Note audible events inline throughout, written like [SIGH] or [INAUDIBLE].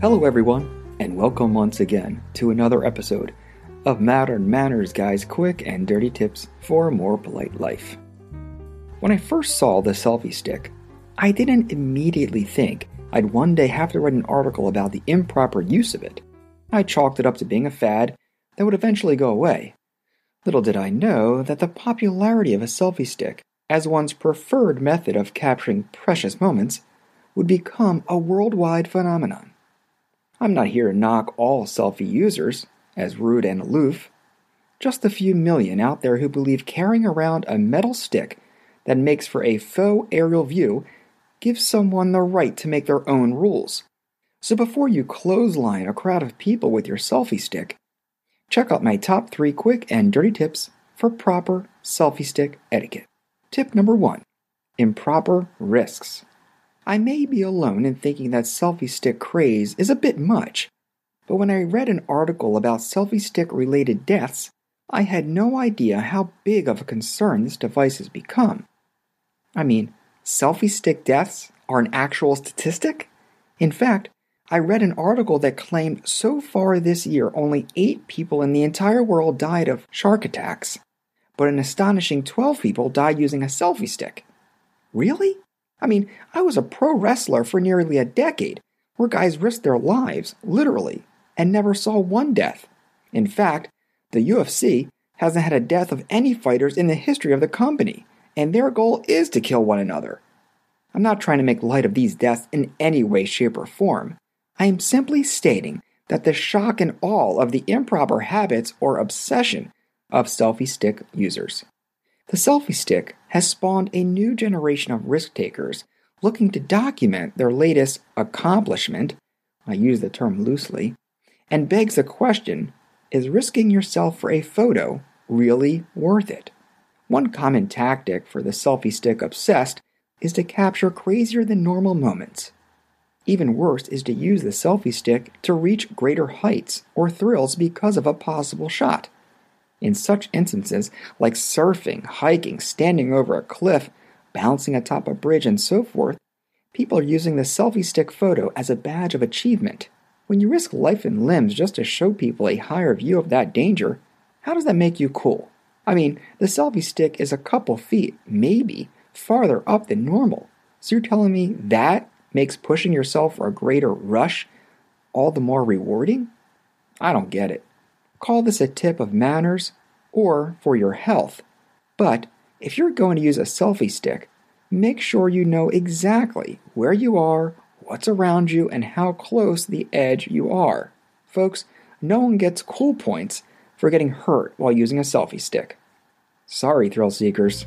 Hello, everyone, and welcome once again to another episode of Modern Manners Guys Quick and Dirty Tips for a More Polite Life. When I first saw the selfie stick, I didn't immediately think I'd one day have to write an article about the improper use of it. I chalked it up to being a fad that would eventually go away. Little did I know that the popularity of a selfie stick as one's preferred method of capturing precious moments would become a worldwide phenomenon. I'm not here to knock all selfie users as rude and aloof. Just a few million out there who believe carrying around a metal stick that makes for a faux aerial view gives someone the right to make their own rules. So before you clothesline a crowd of people with your selfie stick, check out my top three quick and dirty tips for proper selfie stick etiquette. Tip number one improper risks. I may be alone in thinking that selfie stick craze is a bit much, but when I read an article about selfie stick related deaths, I had no idea how big of a concern this device has become. I mean, selfie stick deaths are an actual statistic? In fact, I read an article that claimed so far this year only 8 people in the entire world died of shark attacks, but an astonishing 12 people died using a selfie stick. Really? I mean, I was a pro wrestler for nearly a decade, where guys risked their lives, literally, and never saw one death. In fact, the UFC hasn't had a death of any fighters in the history of the company, and their goal is to kill one another. I'm not trying to make light of these deaths in any way, shape, or form. I am simply stating that the shock and awe of the improper habits or obsession of selfie stick users. The selfie stick has spawned a new generation of risk takers looking to document their latest accomplishment, I use the term loosely, and begs the question is risking yourself for a photo really worth it? One common tactic for the selfie stick obsessed is to capture crazier than normal moments. Even worse is to use the selfie stick to reach greater heights or thrills because of a possible shot. In such instances, like surfing, hiking, standing over a cliff, bouncing atop a bridge, and so forth, people are using the selfie stick photo as a badge of achievement. When you risk life and limbs just to show people a higher view of that danger, how does that make you cool? I mean, the selfie stick is a couple feet, maybe, farther up than normal. So you're telling me that makes pushing yourself for a greater rush all the more rewarding? I don't get it. Call this a tip of manners or for your health. But if you're going to use a selfie stick, make sure you know exactly where you are, what's around you, and how close the edge you are. Folks, no one gets cool points for getting hurt while using a selfie stick. Sorry, thrill seekers.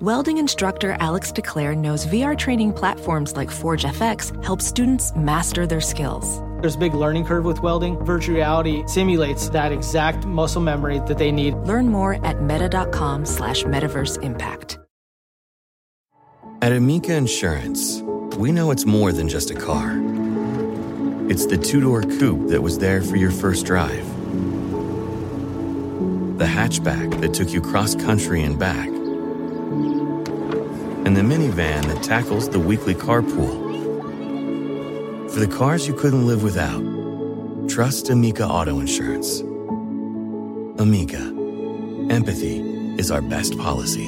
Welding instructor Alex DeClaire knows VR training platforms like Forge FX help students master their skills. There's a big learning curve with welding. Virtual reality simulates that exact muscle memory that they need. Learn more at meta.com slash metaverse impact. At Amica Insurance, we know it's more than just a car. It's the two door coupe that was there for your first drive, the hatchback that took you cross country and back, and the minivan that tackles the weekly carpool. For the cars you couldn't live without, trust Amica Auto Insurance. Amica, empathy is our best policy.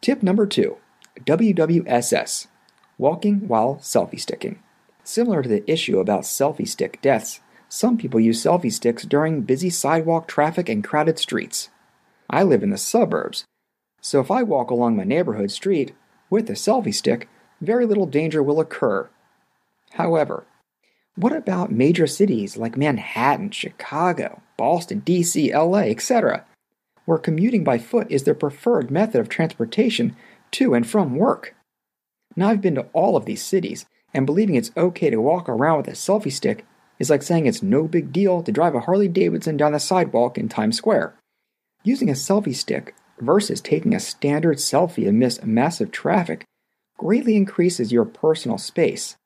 Tip number two WWSS Walking while selfie sticking. Similar to the issue about selfie stick deaths, some people use selfie sticks during busy sidewalk traffic and crowded streets. I live in the suburbs, so if I walk along my neighborhood street with a selfie stick, very little danger will occur. However, what about major cities like Manhattan, Chicago, Boston, DC, LA, etc., where commuting by foot is their preferred method of transportation to and from work? Now, I've been to all of these cities, and believing it's okay to walk around with a selfie stick is like saying it's no big deal to drive a Harley Davidson down the sidewalk in Times Square. Using a selfie stick versus taking a standard selfie amidst massive traffic greatly increases your personal space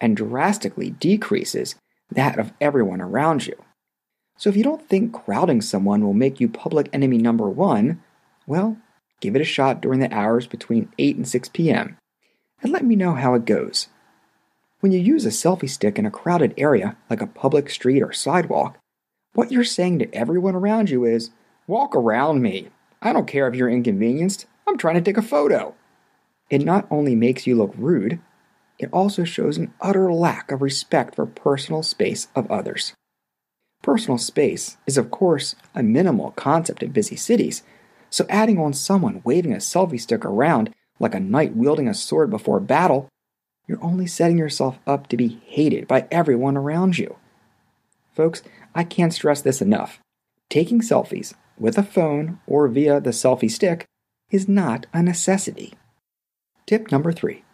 and drastically decreases that of everyone around you. So if you don't think crowding someone will make you public enemy number one, well, give it a shot during the hours between 8 and 6 p.m. and let me know how it goes. When you use a selfie stick in a crowded area like a public street or sidewalk, what you're saying to everyone around you is, Walk around me. I don't care if you're inconvenienced. I'm trying to take a photo. It not only makes you look rude, it also shows an utter lack of respect for personal space of others. Personal space is, of course, a minimal concept in busy cities, so adding on someone waving a selfie stick around like a knight wielding a sword before battle, you're only setting yourself up to be hated by everyone around you. Folks, I can't stress this enough. Taking selfies with a phone or via the selfie stick is not a necessity. Tip number three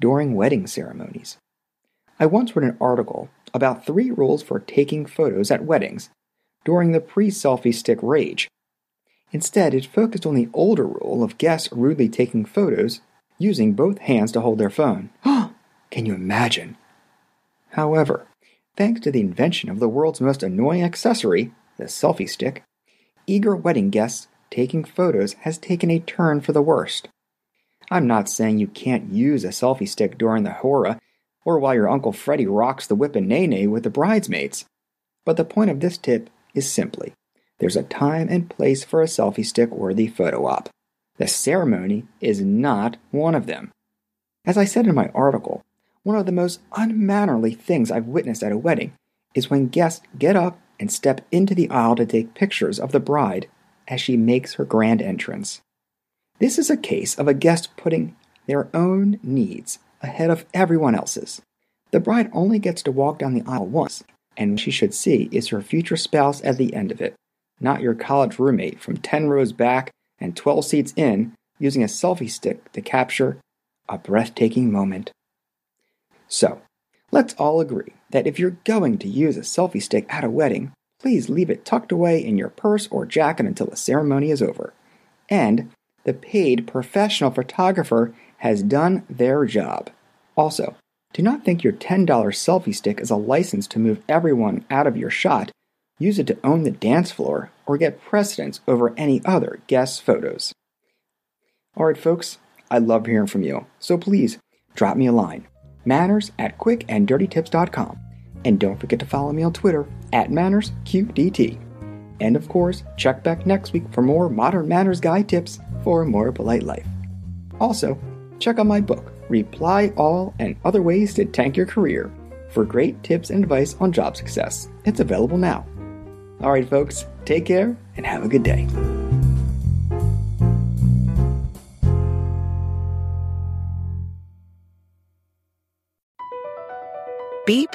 during wedding ceremonies. I once read an article about three rules for taking photos at weddings during the pre selfie stick rage. Instead, it focused on the older rule of guests rudely taking photos using both hands to hold their phone. [GASPS] Can you imagine? However, thanks to the invention of the world's most annoying accessory, the selfie stick, eager wedding guests taking photos has taken a turn for the worst. I'm not saying you can't use a selfie stick during the hora or while your Uncle Freddie rocks the whip and Nae Nae with the bridesmaids. But the point of this tip is simply there's a time and place for a selfie stick worthy photo op. The ceremony is not one of them. As I said in my article, one of the most unmannerly things I've witnessed at a wedding is when guests get up and step into the aisle to take pictures of the bride as she makes her grand entrance. This is a case of a guest putting their own needs ahead of everyone else's. The bride only gets to walk down the aisle once, and she should see is her future spouse at the end of it, not your college roommate from 10 rows back and 12 seats in using a selfie stick to capture a breathtaking moment. So, let's all agree that if you're going to use a selfie stick at a wedding, please leave it tucked away in your purse or jacket until the ceremony is over. And the paid professional photographer has done their job. Also, do not think your $10 selfie stick is a license to move everyone out of your shot. Use it to own the dance floor or get precedence over any other guest photos. Alright, folks, I love hearing from you, so please drop me a line. Manners at quickanddirtytips.com. And don't forget to follow me on Twitter at MannersQDT. And of course, check back next week for more Modern Manners Guy tips for a more polite life. Also, check out my book, Reply All and Other Ways to Tank Your Career, for great tips and advice on job success. It's available now. Alright, folks, take care and have a good day.